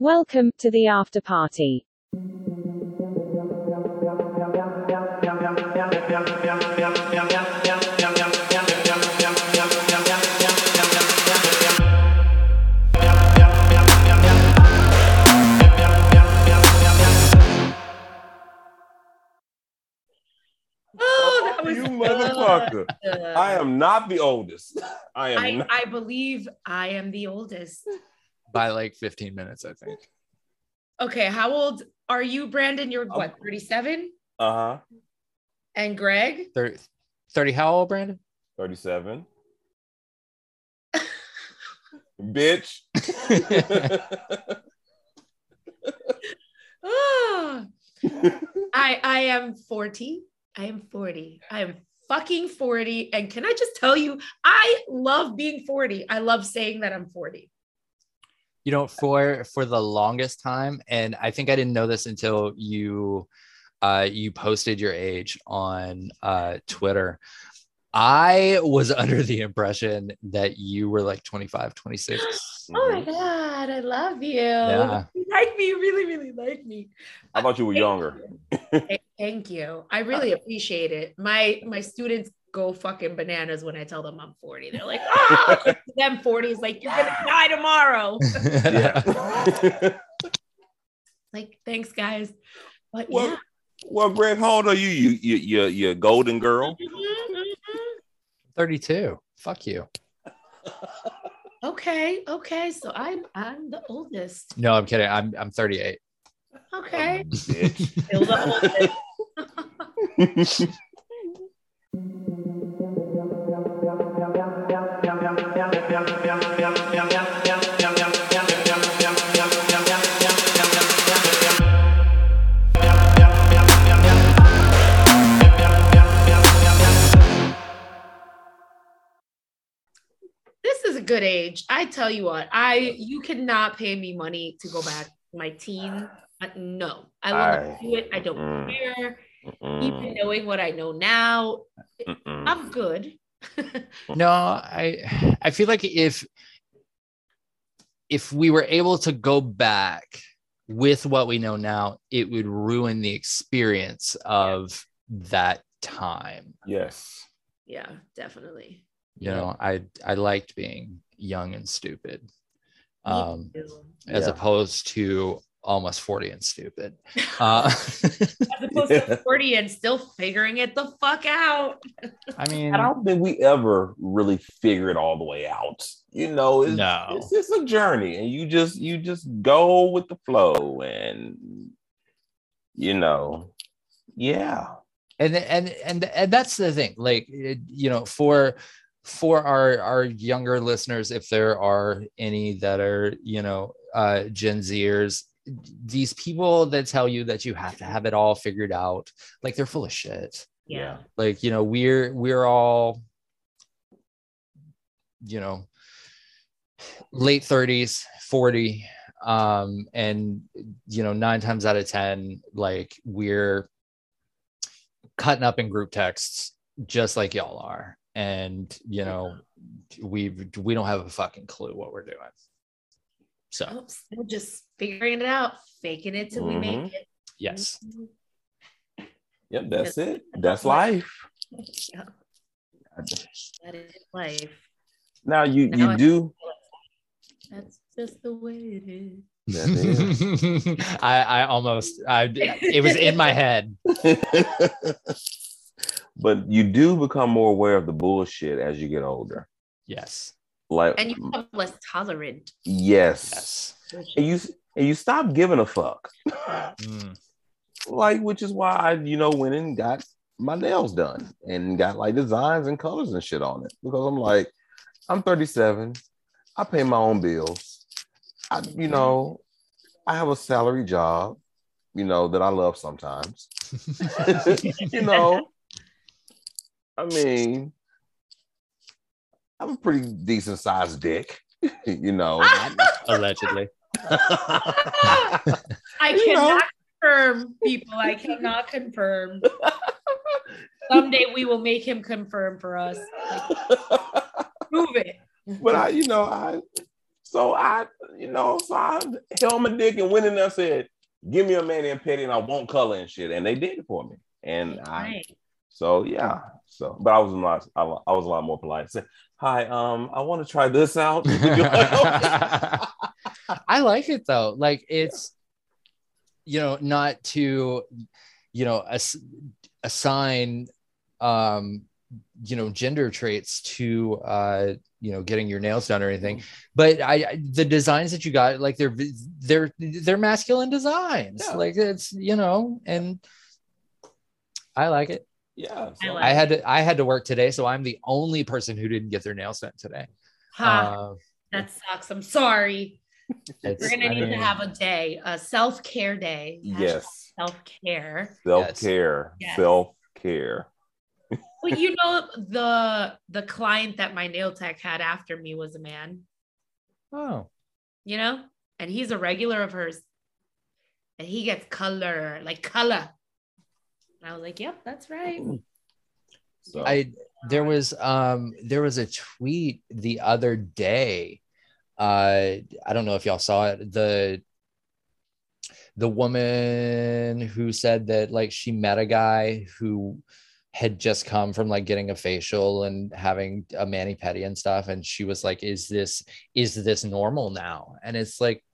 Welcome to the after party. Oh, that was you motherfucker. I am not the oldest. I am I, not. I believe I am the oldest. By like 15 minutes, I think. Okay, how old are you, Brandon? You're what, 37? Uh huh. And Greg? 30, 30 how old, Brandon? 37. Bitch. Ah, I I am 40. I am 40. I am fucking 40. And can I just tell you, I love being 40. I love saying that I'm 40. You know, for for the longest time, and I think I didn't know this until you uh you posted your age on uh Twitter. I was under the impression that you were like 25, 26. Oh my Mhm. God, I love you. Yeah. You like me, you really, really like me. I thought you were younger. Th- Thank you. I really appreciate it. My my students go fucking bananas when I tell them I'm 40. They're like, oh, to them 40s, like, you're gonna die tomorrow. Like, thanks, guys. But well, yeah. well, Greg, how old are you? You you you you a golden girl. Mhm, mhm. 32. Fuck you. Okay, okay. So I'm I'm the oldest. No, I'm kidding. I'm I'm 38. Okay. Bitch. good age. I tell you what, I you cannot pay me money to go back to my teen. Uh, no, I will I- not do it. I don't mm. care. Mm-mm. Even knowing what I know now, Mm-mm. I'm good. No, I I feel like if if we were able to go back with what we know now, it would ruin the experience of that time. Yes. yeah, definitely. You know, I I liked being young and stupid. Um as Yeah. opposed to almost 40 and stupid. Uh As opposed to 40 and still figuring it the fuck out. I mean I don't think we ever really figure it all the way out. You know, it's, No. it's just a journey, and you just you just go with the flow, and you know, yeah, and and and and that's the thing like it- you know for for our our younger listeners if there are any that are you know uh gen zers these people that tell you that you have to have it all figured out like they're full of shit. Yeah. like you know we're we're all you know late 30s 40 um and you know nine times out of ten like we're cutting up in group texts just like y'all are and you know we we don't have a fucking clue what we're doing so Oh, still just figuring it out, faking it till we make Mhm. it. yes yep, that's it. That's life. Yeah, that is life. Now you Now I- you do. That's just the way it is. That is. I I almost I it was in my head but you do become more aware of the bullshit as you get older. yes Like And you become less tolerant. yes. yes And you and you stop giving a fuck. Mm. like which is why I, you know, went and got my nails done and got like designs and colors and shit on it. Because I'm like, I'm 37, I pay my own bills. I, you know, I have a salary job, you know, that I love sometimes. you know, I mean, I'm a pretty decent sized dick, you know. allegedly I You know. cannot confirm, people. I cannot confirm. Someday we will make him confirm for us. Prove it. but I, you know, I So I, you know, so I held my dick and went in there and said, give me a mani pedi and I won't color and shit. And they did it for me. And I Right. So yeah. So but I was a lot I, I was a lot more polite. I said, hi, um, I want to try this out. I like it though. Like it's, you know, not to, you know, ass- assign, um, you know, gender traits to, uh, you know, getting your nails done or anything. But I, I the designs that you got, like they're they're they're masculine designs. Yeah. Like it's you know, and I like it. Yeah. I So, like I had to I had to work today, so I'm the only person who didn't get their nails done today. Ha, Uh, that sucks. I'm sorry. it's- We're gonna I need to have a day, a self care day. yes. Self care. Self-care. Yes. Self-care. Well, you know the the client that my nail tech had after me was a man. Oh, You know, and he's a regular of hers, and he gets color like color. And I was like, "Yep, that's right." So I there was um there was a tweet the other day. Uh I don't know if y'all saw it. The the woman who said that like she met a guy who had just come from like getting a facial and having a mani pedi and stuff and she was like is this is this normal now and it's like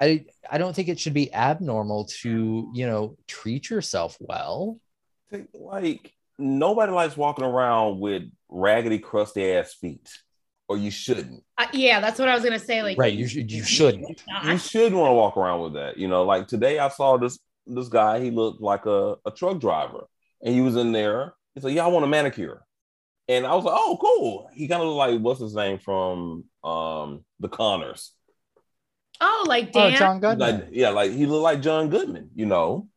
i i don't think it should be abnormal to you know treat yourself well like nobody likes walking around with raggedy, crusty ass feet, or you shouldn't. Uh, yeah, that's what I was gonna say. Like, right you should you shouldn't You should want to walk around with that. You know, like today I saw this this guy. He looked like a, a truck driver, and he was in there. He said, "Yeah, I want a manicure," and I was like, "Oh, cool." He kind of looked like what's his name from um the Conners. Oh, like oh john goodman Like, yeah, like he looked like John Goodman, you know.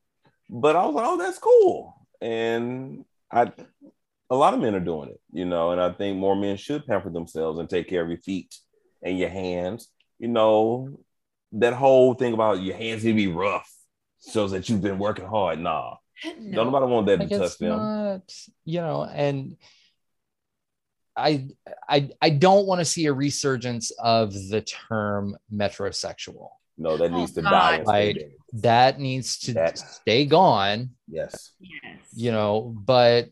But I was like, "Oh, that's cool," and I. A lot of men are doing it, you know, and I think more men should pamper themselves and take care of your feet and your hands. You know, that whole thing about your hands need to be rough shows that you've been working hard. Nah, No. don't nobody want that like to touch them. not you know and i i i don't want to see a resurgence of the term metrosexual no, that Oh, needs to God. die. Like, that needs to That- stay gone yes, Yes. you know but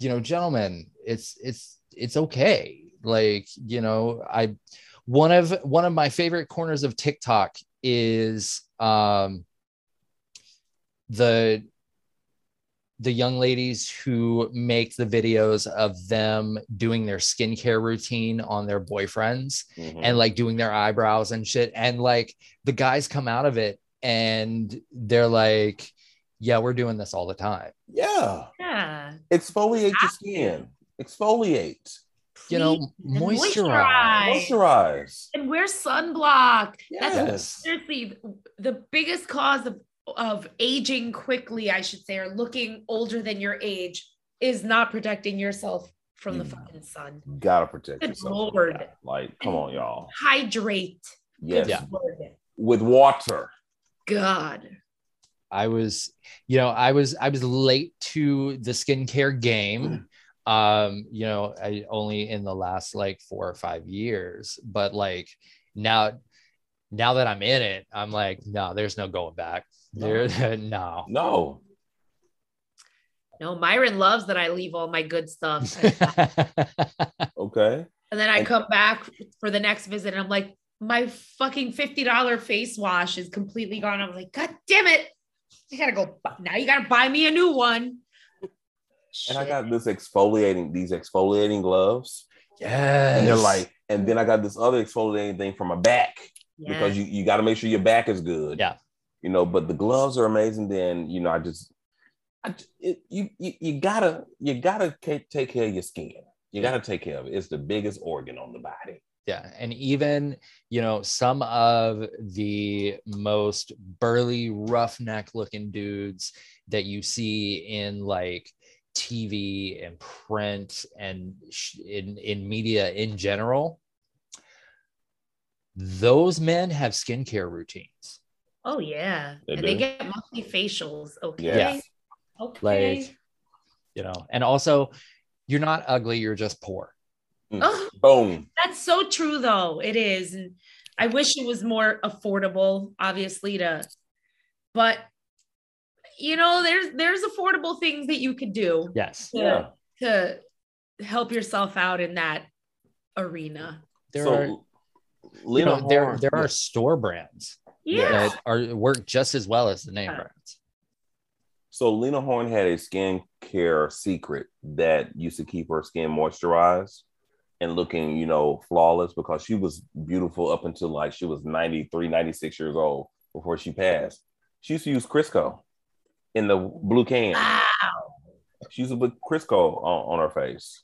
you know gentlemen it's it's it's okay like you know i one of one of my favorite corners of tiktok is um the the young ladies who make the videos of them doing their skincare routine on their boyfriends Mhm. and like doing their eyebrows and shit. And like the guys come out of it and they're like, yeah, we're doing this all the time. yeah, Yeah. exfoliate your skin. Exfoliate, You know, moisturize. moisturize. and wear sunblock. That's Yes. seriously the biggest cause of, of aging quickly, I should say, or looking older than your age is not protecting yourself from the Mm. fucking sun. Gotta protect Good yourself. Lord. Like, come on, y'all. Hydrate. Yes, Yeah. With water. God. I was, you know, I was I was late to the skincare game. Um, you know, I only in the last like four or five years, but like now now that I'm in it, I'm like, no, there's no going back. There no. No, No, Myron loves that I leave all my good stuff. okay. And then I come back for the next visit and I'm like, my fucking $50 face wash is completely gone. I'm like, God damn it. I gotta go. Now you gotta buy me a new one. And I got this exfoliating, these exfoliating gloves. yes. And they're like, and then I got this other exfoliating thing for my back because you, you got to make sure your back is good. Yeah. You know, but the gloves are amazing. Then, you know, I just, I it, you, you, you gotta, you gotta take care of your skin. You gotta take care of it. It's the biggest organ on the body. yeah and even you know some of the most burly roughneck looking dudes that you see in like tv and print and sh- in in media in general those men have skincare routines Oh yeah. They and they get monthly facials. Okay. Yes. Okay. like you know and also you're not ugly you're just poor mm. Oh, Boom. that's so true, though. It is. And I wish it was more affordable, obviously, to, but you know, there's there's affordable things that you could do Yes. to, Yeah. to help yourself out in that arena. There so, are you know, there Horne- there are store brands Yeah. that are work just as well as the name Yeah. brands. So Lena Horne had a skincare secret that used to keep her skin moisturized and looking, you know, flawless because she was beautiful up until like she was 93, 96 years old before she passed. She used to use Crisco in the blue can. Wow. She used to put Crisco on, on her face.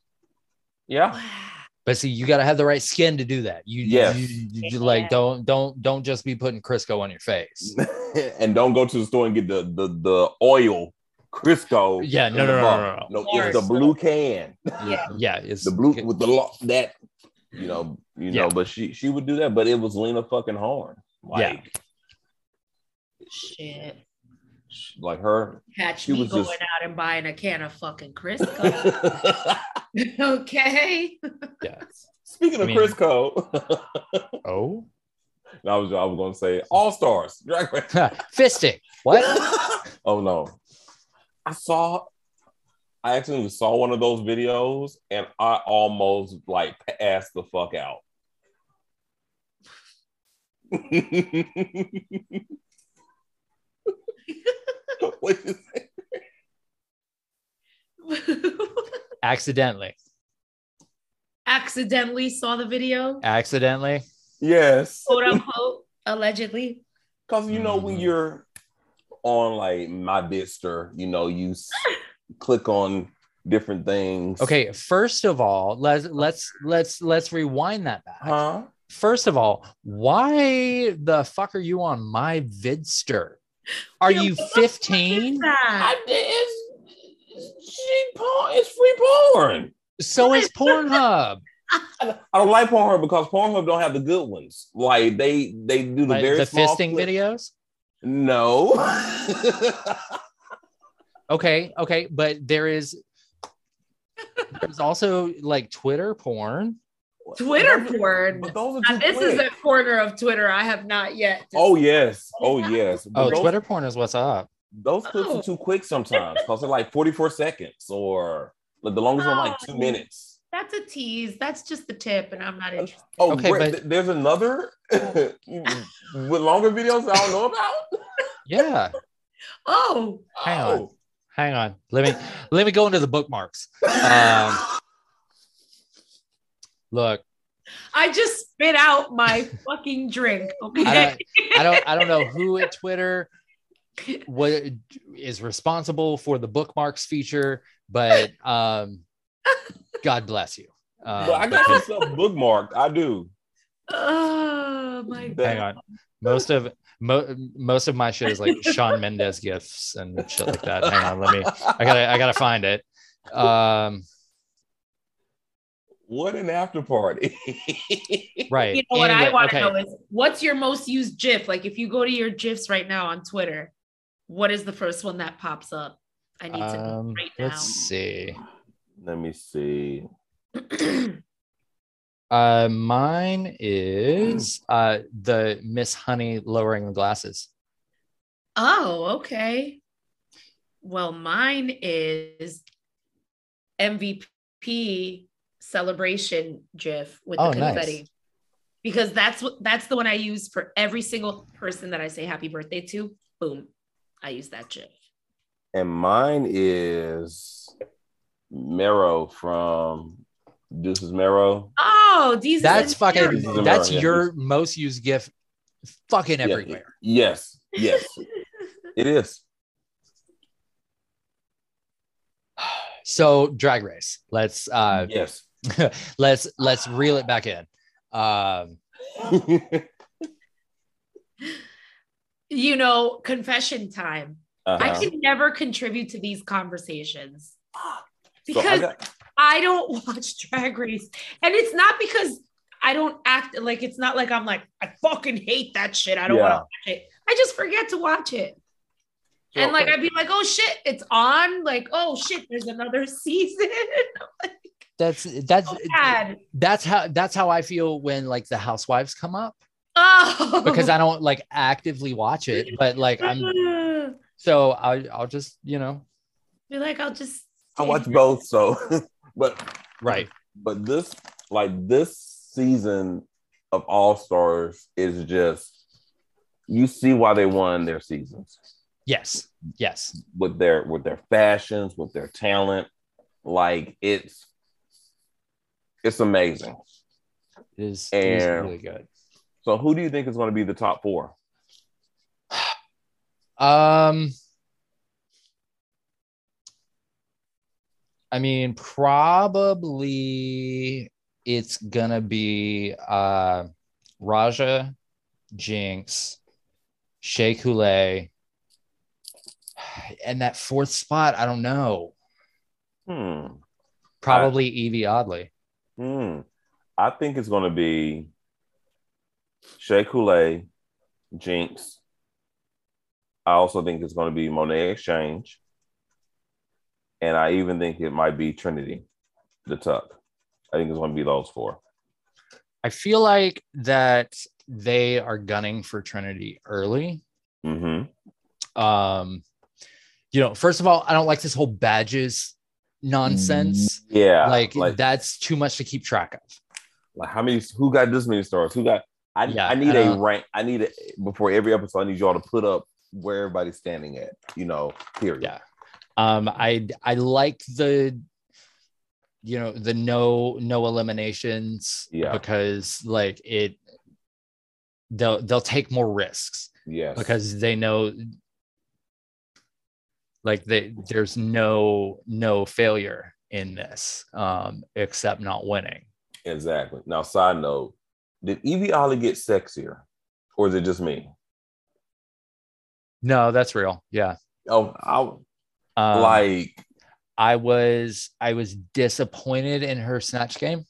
Yeah. Wow. But see, you got to have the right skin to do that. You, Yes. you, you- you, like don't don't don't just be putting Crisco on your face. and don't go to the store and get the the, the oil Crisco. Yeah, no, in the no, no, no, no. it's the blue can. Yeah. Yeah, it's the blue with the lo- that you know you know but she she would do that but it was lena fucking Horne like Shit. like her Catch She me was going just- out and buying a can of fucking Crisco. okay. yeah. speaking of I mean- crisco Oh, i was i was gonna say all stars drag race fisting. What? oh no i saw i actually saw one of those videos and i almost like passed the fuck out what you say? Accidentally. Accidentally saw the video, Accidentally. yes quote unquote, allegedly. Because you know when Mhm. you're on like my Vidster, you know you s- click on different things. Okay, first of all, let's let's let's let's rewind that back. Huh? First of all, why the fuck are you on my Vidster? Are Yeah, you what the fuck is 15? that? I, it's cheap porn. It's free porn. So is Pornhub. I don't like Pornhub because Pornhub don't have the good ones. Like they they do the Like very the small fisting clip- videos. No. Okay, okay, but there is there's also like Twitter porn. Twitter Those porn. But those are Now, too this is a corner of Twitter I have not yet. Oh yes. Oh yes. But Oh, those, Twitter porn is what's up. Those clips Oh. are too quick sometimes because they're like 44 seconds or like the longest one like two minutes. That's a tease. That's just the tip, and I'm not interested. Oh, Okay, great. but- there's another with longer videos I don't know about. Yeah. Oh, Hang on. Oh. Hang on. Let me let me go into the bookmarks. Um, look, I just spit out my fucking drink. I Okay. don't, I don't I don't know who at Twitter what is responsible for the bookmarks feature, but um, God bless you. Um, but I got because- some stuff bookmarked. I do. oh my god. hang on. Most of mo- most of my shit is like Shawn Mendes gifts and shit like that. Hang on, let me. I gotta I gotta find it. Um, What an after party. right. You know what I want to okay. know is what's your most used GIF? Like if you go to your GIFs right now on Twitter, what is the first one that pops up? I need to know Um, right now. let's see. Let me see. Uh, mine is uh the Miss Honey lowering the glasses. oh, okay. Well, mine is MVP celebration GIF with Oh, the nice. confetti. Because that's what that's the one I use for every single person that I say happy birthday to. Boom. I use that GIF. And mine is Mero from Deuces Mero. Oh, these That's fucking. This That's mirror, yeah. your most used gift. Fucking Yeah, everywhere. Yes. Yes. it is. So drag race. Let's uh Yes. let's let's reel it back in. Um, you know, confession time. I Uh-huh. can never contribute to these conversations So I because got- I don't watch Drag Race. And it's not because I don't act like it's not like I'm like, I fucking hate that shit. I don't want to watch it. I just forget to watch it. so- and like I'd be like, oh shit, it's on. Like, oh shit, there's another season. That's that's So that's how that's how I feel when like the housewives come up Oh, because I oh. don't like actively watch it, but like I'm so I I'll just you know Be like, I'll just. I watch both, so but right but this like this season of All Stars is just you see why they won their seasons yes yes with their with their fashions, with their talent. Like it's it's amazing. it is, it is really good. So who do you think is going to be the top four? Um, I mean, probably it's gonna be uh Raja, Jinkx, Shea Coulee, and that fourth spot. I don't know. Hmm. Probably Yvie Oddly. Hmm. I think it's going to be Shea Coulee, Jinkx. I also think it's going to be Monet X Change. And I even think it might be Trinity, the Tuck. I think it's going to be those four. I feel like that they are gunning for Trinity early. Mm-hmm. Um, you know, first of all, I don't like this whole badges nonsense. Yeah. like, like, that's too much to keep track of. like how many who got this many stars? Who got I, Yeah, I need I a rank. I need it before every episode. I need y'all to put up where everybody's standing at, you know, period. Yeah. Um, I I like the you know the no no eliminations Yeah. because like it they'll they'll take more risks Yeah. because they know like they there's no no failure in this um except not winning Exactly. Now, side note, did Yvie Oddly get sexier? Or is it just me? no that's real yeah Oh, I um, like i was i was disappointed in her snatch game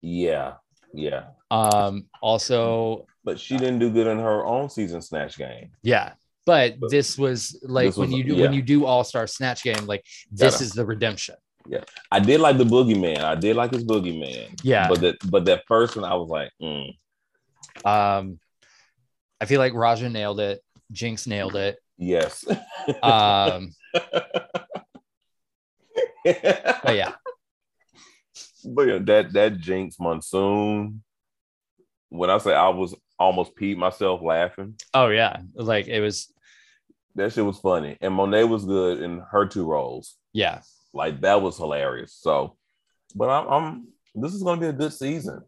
yeah, yeah. um also But she didn't do good in her own season snatch game. Yeah, but But this was like this when was- you do yeah. when you do All Star Snatch Game, like this is the redemption. I did like the boogeyman. I did like his boogeyman. Yeah. But that but that first one I was like, mm, Um, I feel like Raja nailed it. Jinkx nailed it. yes. Um, but yeah, But yeah, that that Jinkx Monsoon. When I say I was almost peed myself laughing, oh yeah, like it was. that shit was funny. And Monet was good in her two roles. Yeah, Like that was hilarious. So, but I'm, I'm this is going to be a good season.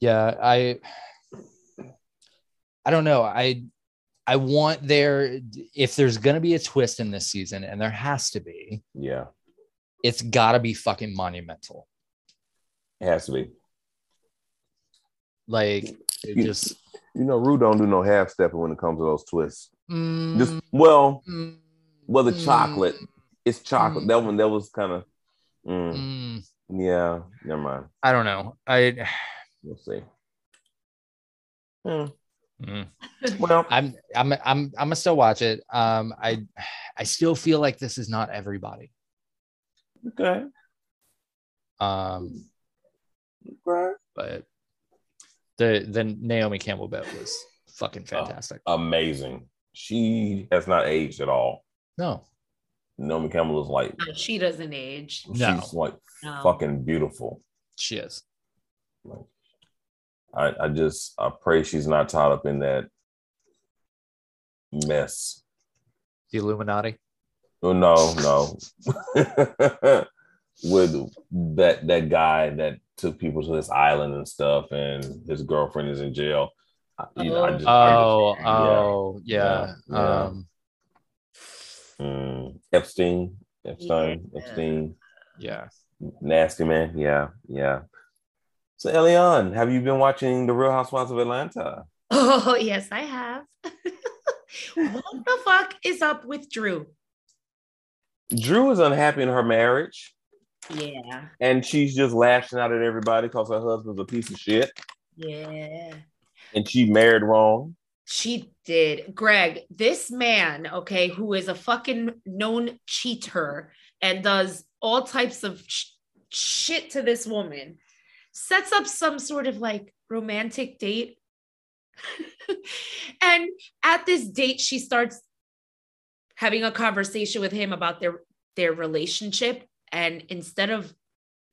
yeah. I I don't know. I I want there if there's gonna be a twist in this season, and there has to be. Yeah, It's got to be fucking monumental. it has to be. Like it You- just. You know, Ru don't do no half stepping when it comes to those twists. Just Mm, well, mm, well, the mm, chocolate. It's chocolate. Mm. That one, that was kind of. Mm, mm. yeah, never mind. I don't know. I We'll see. Hmm. mm. Well, I'm I'm I'm I'm gonna still watch it. Um, I I still feel like this is not everybody. okay. Um, okay. but the the Naomi Campbell bit was fucking Oh. fantastic. Amazing. She has not aged at all. No, Naomi Campbell is like No, she doesn't age. No. she's like No. fucking beautiful. she is. Like, I, I just I pray she's not tied up in that mess. The Illuminati. Oh no, no. With that that guy that took people to this island and stuff, and his girlfriend is in jail. You know, I oh. just, I just- Oh, yeah. oh, yeah. Yeah, yeah. Um, Mm, Epstein, Epstein, Yeah. Epstein, yeah. nasty man. Yeah, yeah. So Eliann, have you been watching The Real Housewives of Atlanta? Oh, yes, I have. what the fuck is up with Drew? Drew is unhappy in her marriage, Yeah, and she's just lashing out at everybody because her husband's a piece of shit, yeah. and she married wrong. She did. Greg, this man, okay, who is a fucking known cheater and does all types of sh- shit to this woman, sets up some sort of like romantic date. and at this date, she starts having a conversation with him about their their relationship. And instead of,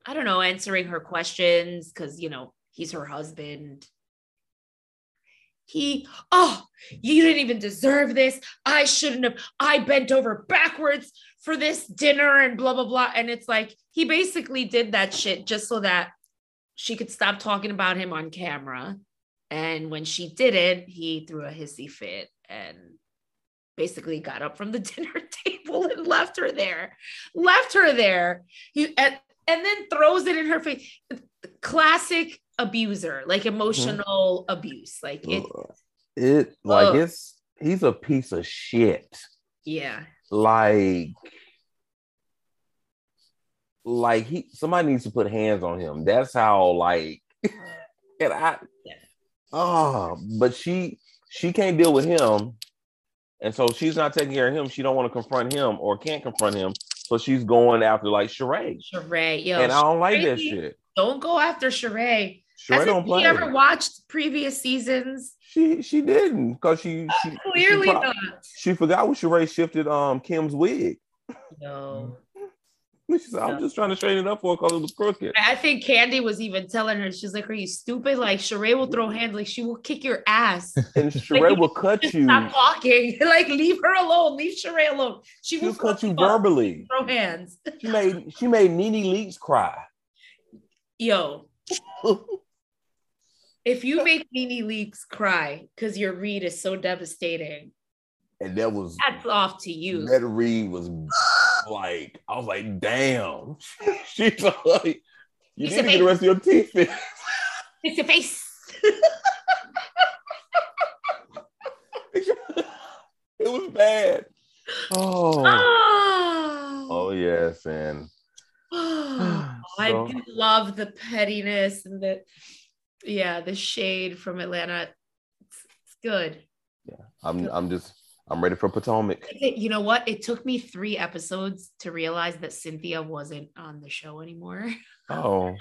I don't know, answering her questions, because you know, he's her husband. He, oh, you didn't even deserve this. I shouldn't have. I bent over backwards for this dinner and blah, blah, blah. And it's like he basically did that shit just so that she could stop talking about him on camera. And when she didn't, he threw a hissy fit and basically got up from the dinner table and left her there. Left her there. He and, and then throws it in her face. Classic abuser, like emotional mm-hmm. abuse. Like it it like it's he's a piece of shit. Yeah. Like like he somebody needs to put hands on him. That's how like and I oh but she she can't deal with him. And so she's not taking care of him. She don't want to confront him or can't confront him. So she's going after like Sheree. Sheree, yo. And I don't like that shit. Don't go after Sheree. Sheree Hasn't don't play. She ever watched previous seasons? She she didn't because she, she clearly she pro- not. She forgot when Sheree shifted um Kim's wig. No. She said, I'm just trying to straighten it up for her because it was crooked. I think Kandi was even telling her, she's like, Are you stupid? Like Sheree will throw hands, like she will kick your ass. And Sheree like, will cut you. Stop talking. like leave her alone. Leave Sheree alone. She will cut you verbally. Throw hands. She made she made NeNe Leakes cry. Yo. If you make NeNe Leakes cry because your read is so devastating. And that was that's off to you. That read was like, I was like, damn. She's like, you need to get the rest of your teeth fixed. Fix your face. it was bad. Oh. oh. Oh, yes. And oh, so. I do love the pettiness and the yeah, the shade from Atlanta. It's, it's good. Yeah. I'm I'm just I'm ready for Potomac. You know what? It took me three episodes to realize that Cynthia wasn't on the show anymore. Oh.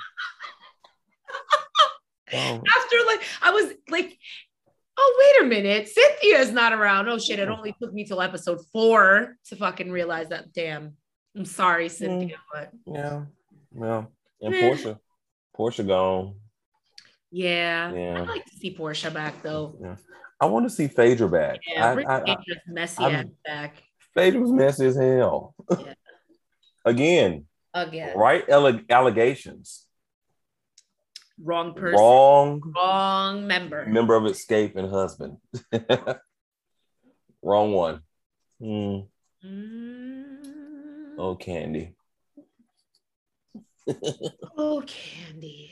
After like I was like, oh wait a minute, Cynthia's not around. Oh shit! It only took me till episode four to fucking realize that. Damn, I'm sorry, Cynthia, mm. but yeah, yeah, and Portia, Porsha gone. Yeah, yeah. I'd like to see Porsha back though. Yeah. I want to see Phaedra back. Yeah, I, I, I, messy I, back. Phaedra was messy as hell. Yeah. Again. Again. Right allegations. Wrong person. Wrong. Wrong member. Member of Xscape and husband. Wrong one. Mm. Mm. Oh, Kandi. oh, Kandi.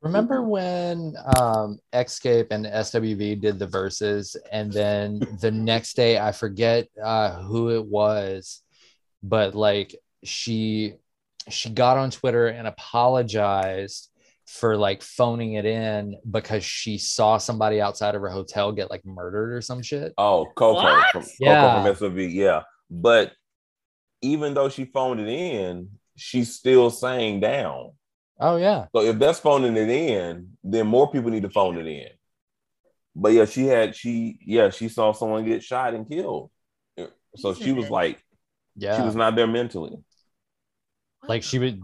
Remember when um, Xscape and SWV did the verses, and then the next day I forget uh, who it was, but like she she got on Twitter and apologized for like phoning it in because she saw somebody outside of her hotel get like murdered or some shit. Oh, Coco what? from Coco yeah. from SWV, yeah. But even though she phoned it in, she's still saying down. Oh yeah. So if that's phoning it in, then more people need to phone it in. But yeah, she had she yeah she saw someone get shot and killed, so she was like, yeah, she was not there mentally. Like she would,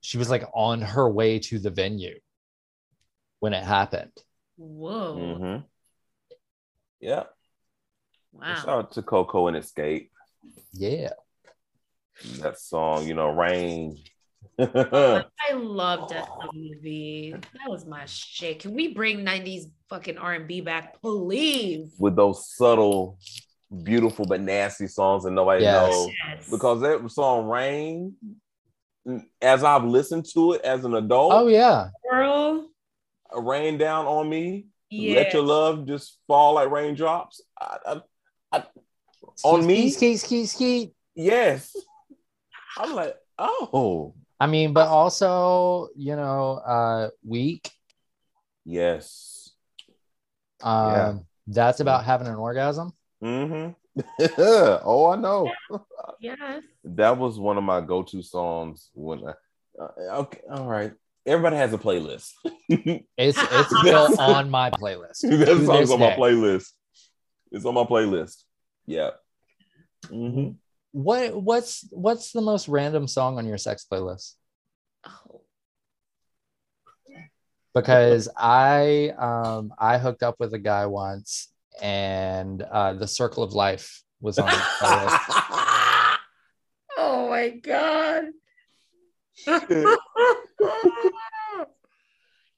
she was like on her way to the venue when it happened. Whoa. Mm-hmm. Yeah. Wow. Shout out to Coco and Xscape. Yeah. That song, you know, Rain I loved SWV. That was my shit. Can we bring 90s fucking R&B back, please? With those subtle, beautiful but nasty songs that nobody yes. knows. Yes. Because that song Rain, as I've listened to it as an adult. Oh yeah. Girl. Rain down on me. Yeah. Let your love just fall like raindrops. I, I, I, on me. Ski, ski, ski. Yes. I'm like, oh. I mean, but also, you know, uh weak. Yes. Um yeah. that's about having an orgasm. Mm-hmm. oh, I know. yes. That was one of my go-to songs when I, Uh, okay, all right. Everybody has a playlist. It's it's still on my playlist. that song's this on my playlist. It's on my playlist. Yeah. Mm hmm What what's what's the most random song on your sex playlist? Oh, Because I um I hooked up with a guy once and uh the Circle of Life was on oh my god.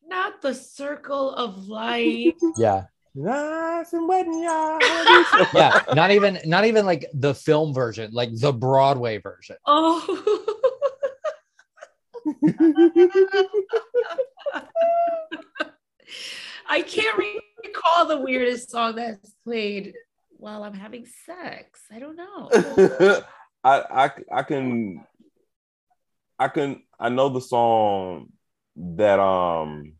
Not the circle of life. Yeah. Nice and wet in your Yeah. Not even not even like the film version, like the Broadway version. Oh. I can't recall the weirdest song that's played while I'm having sex. I don't know. I, I I can I can I know the song that um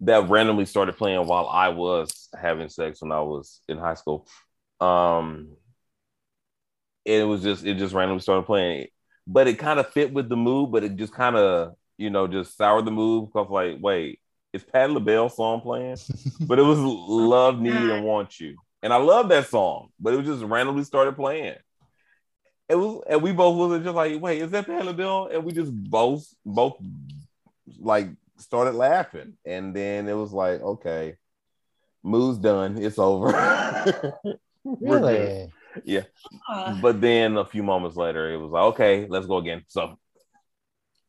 that randomly started playing while I was having sex when I was in high school. Um it was just it just randomly started playing. But it kind of fit with the mood, but it just kind of, you know, just soured the mood because like, wait, is Pat LaBelle song playing? but it was Love, Need, and Want You. And I love that song, but it was just randomly started playing. It was, and we both was just like, wait, is that Pat LaBelle? And we just both, both like started laughing. And then it was like, okay, move's done. It's over. We're good. Really? Uh, But then a few moments later, it was like, okay, let's go again. So,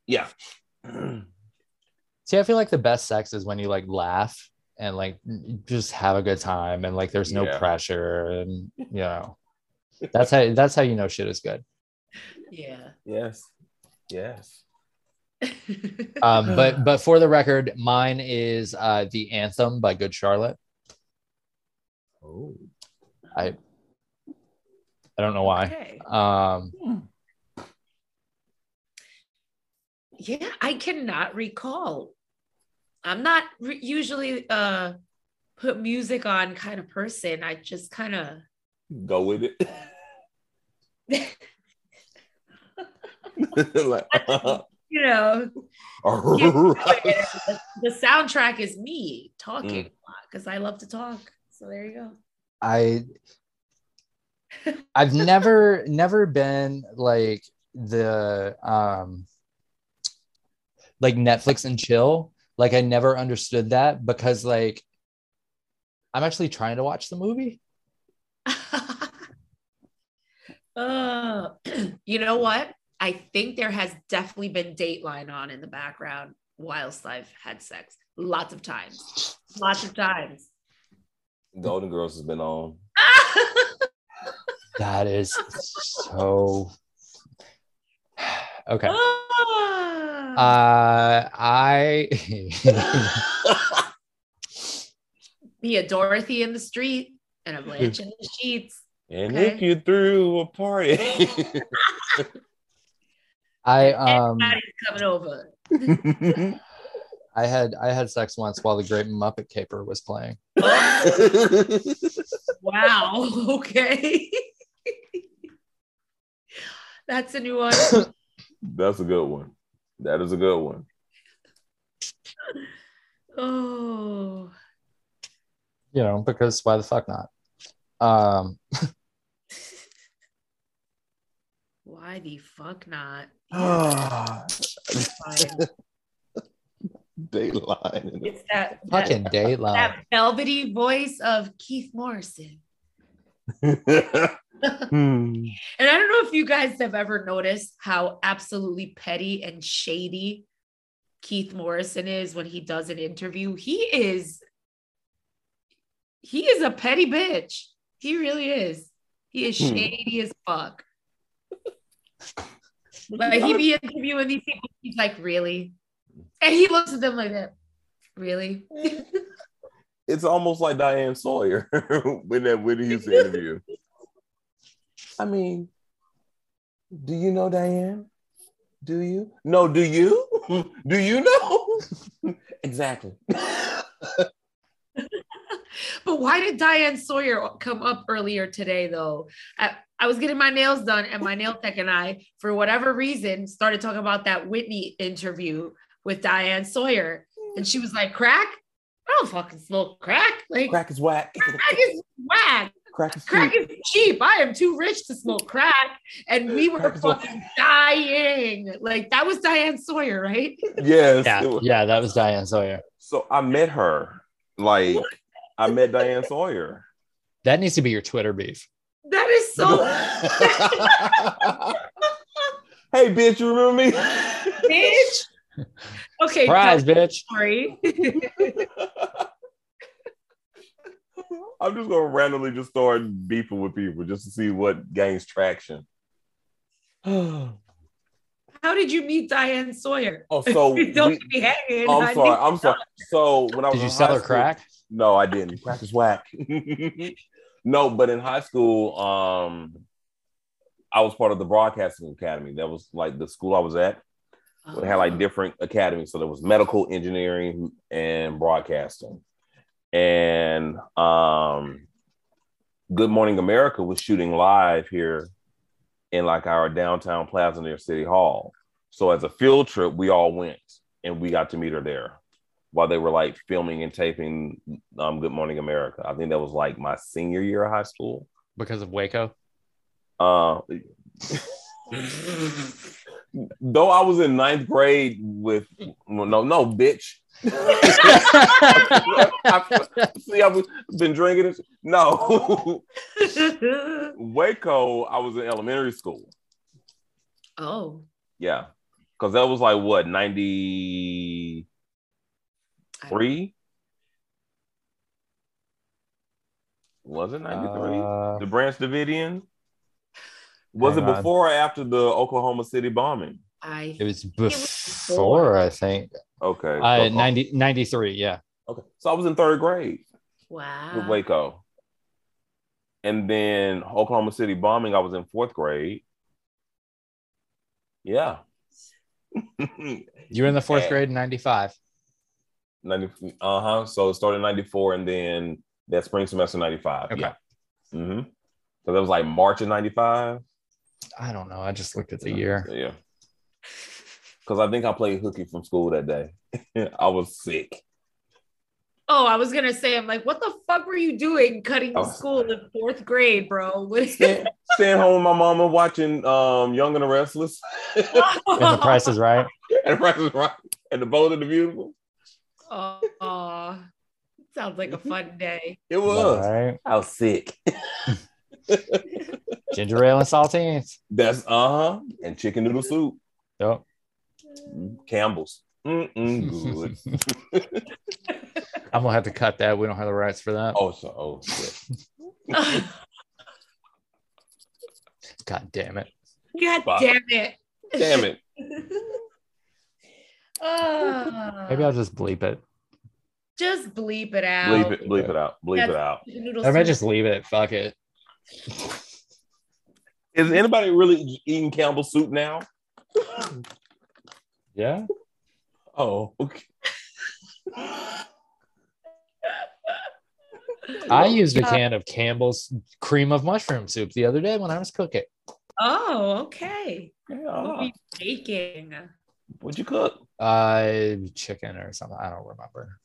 yeah. See, I feel like the best sex is when you like laugh and like just have a good time and like there's no Yeah. pressure and you know that's how that's how you know shit is good. yeah. yes. Yes. Um, but but for the record, mine is uh the anthem by Good Charlotte. Oh. I I don't know why. Okay. Um Yeah, I cannot recall. I'm not re- usually uh put music on kind of person. I just kind of Go with it. like, you know the, the soundtrack is me talking a lot because I love to talk. So there you go. I I've never never been like the um like Netflix and chill. Like I never understood that because like I'm actually trying to watch the movie. uh, you know what? I think there has definitely been Dateline on in the background whilst I've had sex. Lots of times. Lots of times. Golden Girls has been on. That is so okay. Ah. Uh I Be a Dorothy in the street and a Blanche in the sheets. and Okay. if you threw a party. I um Everybody's coming over. I had I had sex once while the Great Muppet Caper was playing. Wow. Okay. That's a new one. That's a good one. That is a good one. Oh. You know, because why the fuck not? Um Why the fuck not? Ah, Dateline. It's that, that, fucking Dateline. that velvety voice of Keith Morrison. And I don't know if you guys have ever noticed how absolutely petty and shady Keith Morrison is when he does an interview. He is he is a petty bitch. He really is. He is Hmm. shady as fuck. Like he'd be interviewing these people, he's like, really? And he looks at them like that. Really? it's almost like Diane Sawyer when that Whitney Houston interview. I mean, do you know Diane? Do you? No, do you? Do you know? exactly. But why did Diane Sawyer come up earlier today, though? I, I was getting my nails done, and my nail tech and I, for whatever reason, started talking about that Whitney interview with Diane Sawyer. And she was like, crack? I don't fucking smoke crack. Like, crack, Crack is whack. Crack is whack. Crack is Crack cheap. is cheap. I am too rich to smoke crack. And we were Crack fucking dying. Like, that was Diane Sawyer, right? Yes. Yeah, was- yeah, that was Diane Sawyer. So I met her. Like I met Diane Sawyer. That needs to be your Twitter beef. That is so. hey, bitch, you remember me? bitch. Okay, Surprise, tell bitch. the story. I'm just gonna randomly just start beefing with people just to see what gains traction. oh, How did you meet Diane Sawyer? Oh, so Don't we- be hanging. I'm I sorry. I'm sorry. So when I was Did you in sell high her crack? No, I didn't. Crack is whack. no, but in high school, um, I was part of the broadcasting academy. That was like the school I was at. We had like different academies. So there was medical engineering and broadcasting. And um Good Morning America was shooting live here in like our downtown plaza near City Hall. So as a field trip, we all went and we got to meet her there while they were like filming and taping um, Good Morning America. I think that was like my senior year of high school. Because of Waco? Uh, though I was in ninth grade with no no bitch. I, see, I've been drinking. It. No, Waco. I was in elementary school. oh, Yeah, because that was like what ninety three. Was it ninety three? Uh, the Branch Davidian. Was Hang it on. before or after the Oklahoma City bombing? I it was was before, I think. Okay. Uh, 90, 93, yeah. Okay. So I was in third grade wow. with Waco. And then Oklahoma City bombing, I was in fourth grade. Yeah. You were in the fourth Yeah. grade in 95. 90, uh-huh. So it started in 94 and then that spring semester 95. Okay. Yeah. Mm-hmm. So that was like March of 95. I don't know. I just looked at the year. Yeah. Because I think I played hooky from school that day. I was sick. Oh, I was gonna say, I'm like, what the fuck were you doing cutting Oh. school in fourth grade, bro? What is Staying, staying home with my mama watching um Young and the Restless And the price is right. and the Price is Right and the Bold and the Beautiful. Oh, aw. sounds like a fun day. It was. All right. I was sick. Ginger ale and saltines. That's uh huh. And chicken noodle soup. Yep. Campbell's. Mm-mm, good. I'm gonna have to cut that. We don't have the rights for that. oh, so oh shit. God damn it. God Fuck. damn it. Damn it. Ah. Maybe I'll just bleep it. just bleep it out. Bleep it, bleep it out. Bleep Yes. it out. I might soup. just leave it. Fuck it. Is anybody really eating Campbell's soup now? Yeah. Oh, okay. I used a can of Campbell's cream of mushroom soup the other day when I was cooking. Oh, okay. What Yeah. were you baking? What'd you cook? Uh, chicken or something. I don't remember.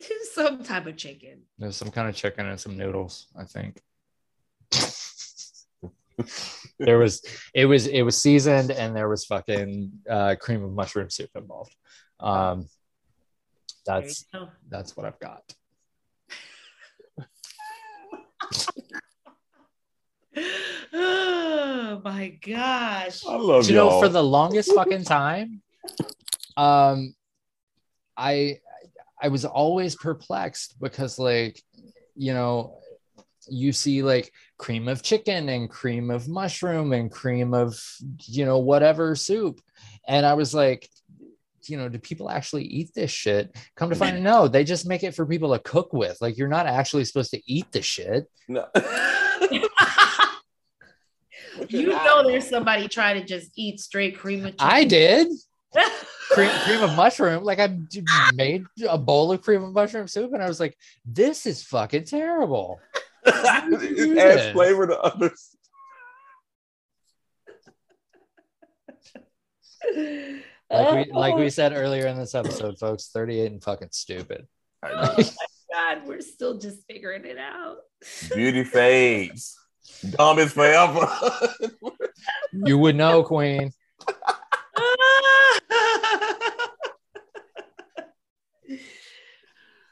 Some type of chicken. There's some kind of chicken and some noodles. I think. there was it was it was seasoned and there was fucking uh, cream of mushroom soup involved. Um, that's that's what I've got. Oh my gosh. I love you know y'all. for the longest fucking time um i i was always perplexed because like you know you see like cream of chicken and cream of mushroom and cream of you know whatever soup and i was like you know do people actually eat this shit come to find out no they just make it for people to cook with like you're not actually supposed to eat the shit No. you know there's somebody trying to just eat straight cream of chicken. I did. cream, cream of mushroom. Like I made a bowl of cream of mushroom soup and I was like, this is fucking terrible. it adds flavor to others. Like we like we said earlier in this episode, folks, 38 and fucking stupid. Oh my god, we're still just figuring it out. Beauty fades. Dumb is forever. You would know, Queen.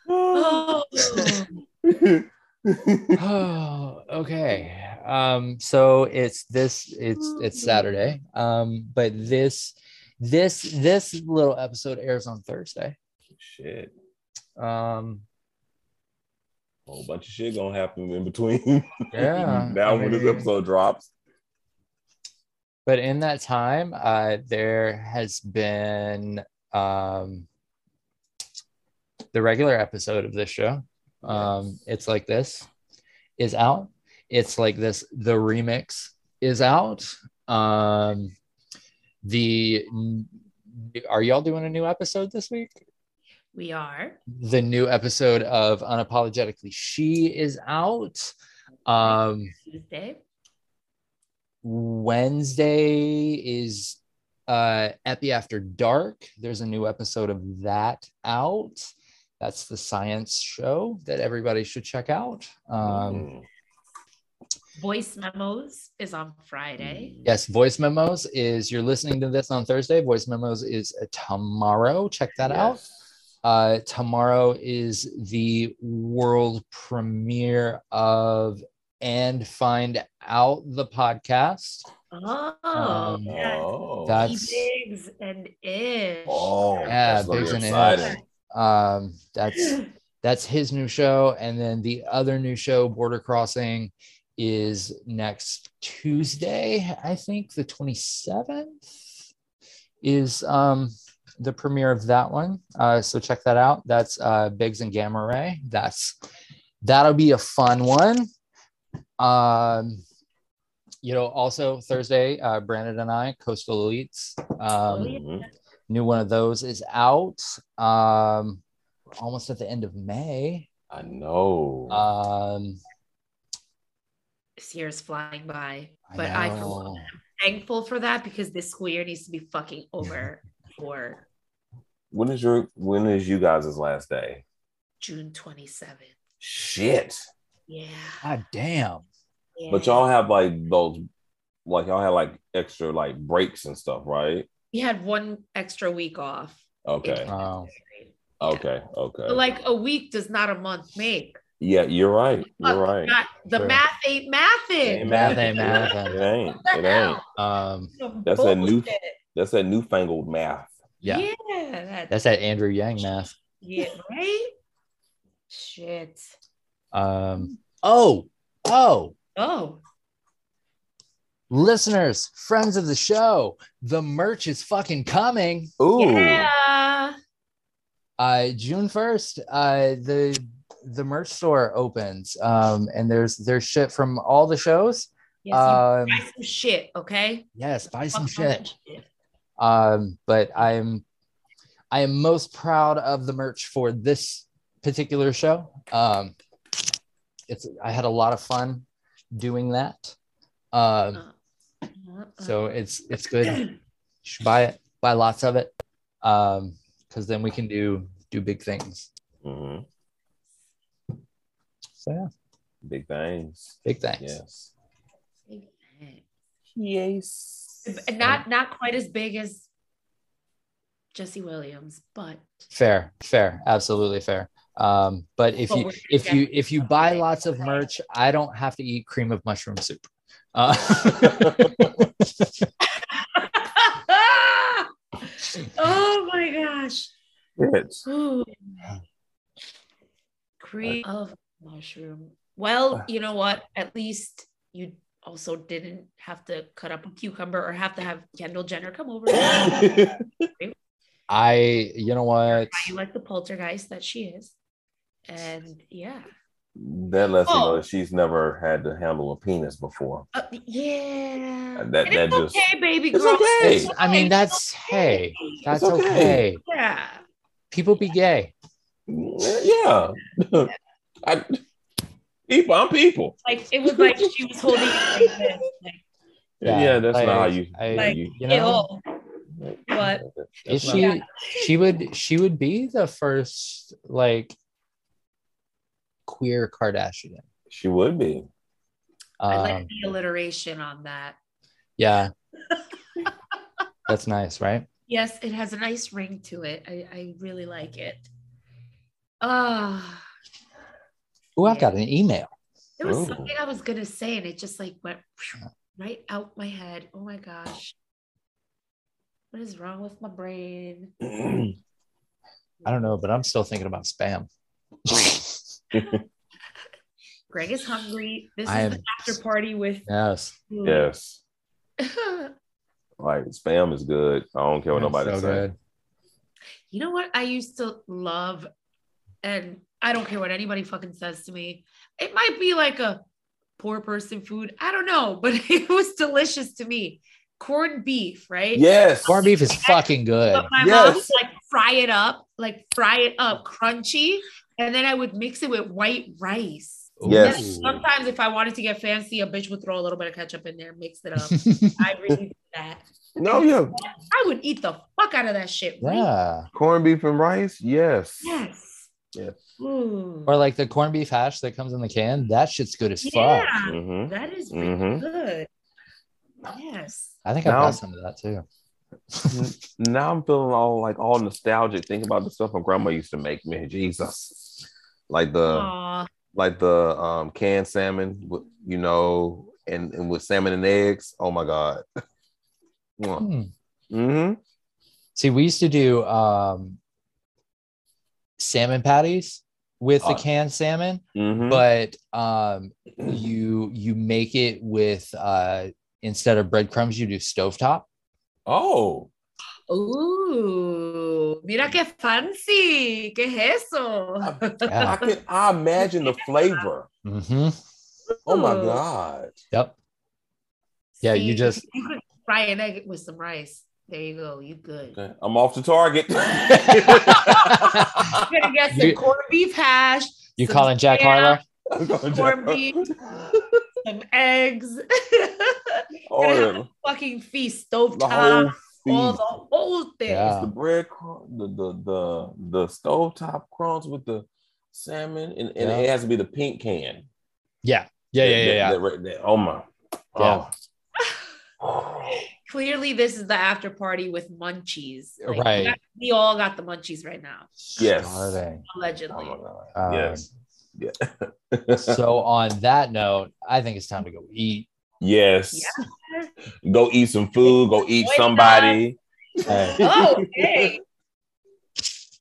oh, oh, okay. Um, so it's this it's it's Saturday. Um, but this this this little episode airs on Thursday. Shit. Um, A whole bunch of shit gonna happen in between. Yeah, now I when this episode drops. but in that time, uh, there has been um the regular episode of this show. Um, it's like this is out. It's like this. The remix is out. Um, the are y'all doing a new episode this week? We are. The new episode of Unapologetically She is out. Um, Tuesday. Wednesday is uh Epi After Dark. There's a new episode of that out. That's the science show that everybody should check out. Um. Voice memos is on Friday. yes, voice memos is you're listening to this on Thursday. Voice memos is tomorrow. Check that out. Yes. Uh, tomorrow is the world premiere of And Find Out the podcast. Oh, Um, yes. That's- Biggs and Ish. oh, Yeah, that's gonna Biggs be and exciting. Um, that's that's his new show, and then the other new show, Border Crossing, is next Tuesday. I think the twenty seventh is um the premiere of that one. Uh, so check that out. That's uh Biggs and Gamma Ray. That's that'll be a fun one. Um, you know, also Thursday, uh, Brandon and I, Coastal Elites. Um, Oh, yeah. Mhm. new one of those is out um almost at the end of may I know. um This year's flying by, but I, know. am thankful for that because this school year needs to be fucking over for when is your when is you guys' last day? June 27th. Shit. Yeah. god damn yeah. But y'all have like those like y'all have like extra like breaks and stuff, right? we had one extra week off. Okay. Oh. Okay. Okay. But like a week does not a month make. yeah, you're right. You're right. Not, the Sure. math ain't mathing. Ain't Math ain't math. It ain't. It ain't. um Some That's a new- bullshit. That's that newfangled math. yeah, Yeah. That, that's that andrew yang math yeah. Right? Shit. um oh oh Oh. listeners friends of the show the merch is fucking coming Ooh. Yeah. uh june 1st uh the the merch store opens um and there's there's shit from all the shows Yes, um buy some shit, okay? yes buy some shit that shit. Um but i'm i am most proud of the merch for this particular show. Um it's i had a lot of fun doing that. Um Uh, so it's it's good. You should buy it buy lots of it. Um because then we can do do big things. Mm-hmm. so yeah. Big things. big things Yes. uh, Yes. Not not quite as big as Jesse Williams, but fair fair absolutely fair um but if But you if you if you buy something. lots of merch i don't have to eat cream of mushroom soup uh, oh my gosh. Yes. Ooh. Cream of mushroom. Well, you know what? At least you also didn't have to cut up a cucumber or have to have Kendall Jenner come over. I you know what you like the poltergeist that she is. And yeah. that lets me know Oh. that she's never had to handle a penis before. Uh, yeah. That- And that it's just- okay, baby It's girl. okay. It's I mean, that's- It's hey, that's okay. okay. yeah. people be gay Yeah. I, people, I'm people. Like it was like she was holding it like this. Like, Yeah, Yeah, that's like- not how you. I- like you you know ew. What? Is That's not- she? Yeah. She would. She would be the first like queer Kardashian. She would be. I like Um, the alliteration on that. yeah, that's nice, right? Yes, it has a nice ring to it. I, I really like it. Ah, Oh, I Yeah. got an email. there was Ooh. something I was gonna say, and it just like went right out my head. Oh my gosh. What is wrong with my brain? I don't know, but I'm still thinking about spam. Greg is hungry. This I is am- the after party with yes. food. yes. Like spam is good. I don't care what nobody so says. good. You know what I used to love, and I don't care what anybody fucking says to me. It might be like a poor person food. I don't know, but it was delicious to me. Corned beef, right? Yes. Corned beef is fucking good. But my mom would Yes. like fry it up, like fry it up crunchy, and then I would mix it with white rice. Yes. Sometimes if I wanted to get fancy, a bitch would throw a little bit of ketchup in there, mix it up. I really do that. No, yeah. I would eat the fuck out of that shit. right? yeah. Corned beef and rice. Yes. Yes. Yes. Ooh. Or like the corned beef hash that comes in the can. That shit's good as Yeah, fuck. Mhm. that is really Mhm. good. Yes. I think I've Now- got some of that too. now I'm feeling all like all nostalgic, thinking about the stuff my grandma used to make me. Jesus. Like the Aw. like the um canned salmon, with, you know, and, and with salmon and eggs. Oh my god. Hmm. mm-hmm. See, we used to do um, salmon patties with the canned salmon, Mm-hmm. but um, you you make it with uh, instead of breadcrumbs, you do stovetop. oh, Ooh, mira qué fancy. ¿Qué es eso? I Yeah. can I imagine the flavor. hmm Oh my god. Yep. Yeah, you just- you could fry an egg with some rice. There you go. You good. Okay, I'm off the target. You're gonna get some You- corned beef hash. You calling Jack ham, Harlow? Corned beef, some eggs. oh, Gonna have a fucking feast, the whole stovetop, all the whole thing. Yeah. the bread, cr- the the the the stovetop crumbs with the salmon, and, and Yeah. it has to be the pink can. Yeah. Yeah, yeah, That- yeah, yeah. that- that- that- oh my. Yeah. Oh. Clearly, this is the after party with munchies. Like, Right. we got- We all got the munchies right now, Yes. Starving. Oh allegedly. Um, yes. Yeah. So on that note, I think it's time to go eat. yes. Yeah. Go eat some food. Go eat Wait, somebody. Oh, hey.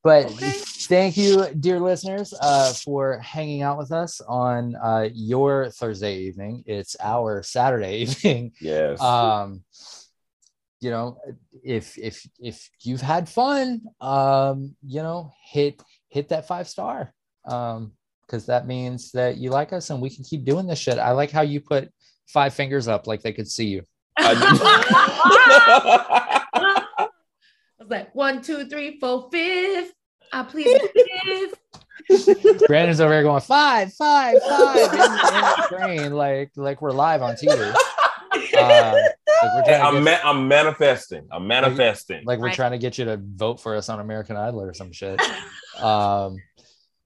But Okay. thank you, dear listeners, uh, for hanging out with us on uh, your Thursday evening. It's our Saturday evening. Yes. Um, you know, if if if you've had fun, um, you know, hit hit that five star, um, because that means that you like us and we can keep doing this shit. I like how you put five fingers up like they could see you. I I was like, one, two, three, four, fifth. I please fifth. Brandon's over here going five, five, five in, in the brain, like like we're live on TV. Uh, like we're Hey, to I'm, get, ma- I'm manifesting. I'm manifesting. like we're Right. trying to get you to vote for us on American Idol or some shit. Um,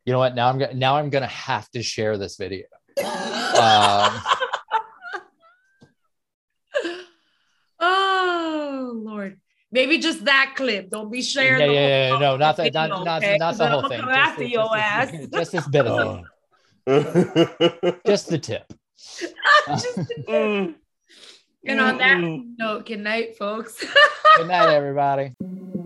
you know what? Now I'm gonna now I'm gonna have to share this video. Um, oh Lord. Maybe just that clip. Don't be sharing. yeah, the whole yeah, yeah, no, not that, not not, okay? not the Then whole I'll thing. come Just after this- your just ass. this- just this bit of it, just the tip. Just- Mm. And on that note, good night, folks. Good night, everybody.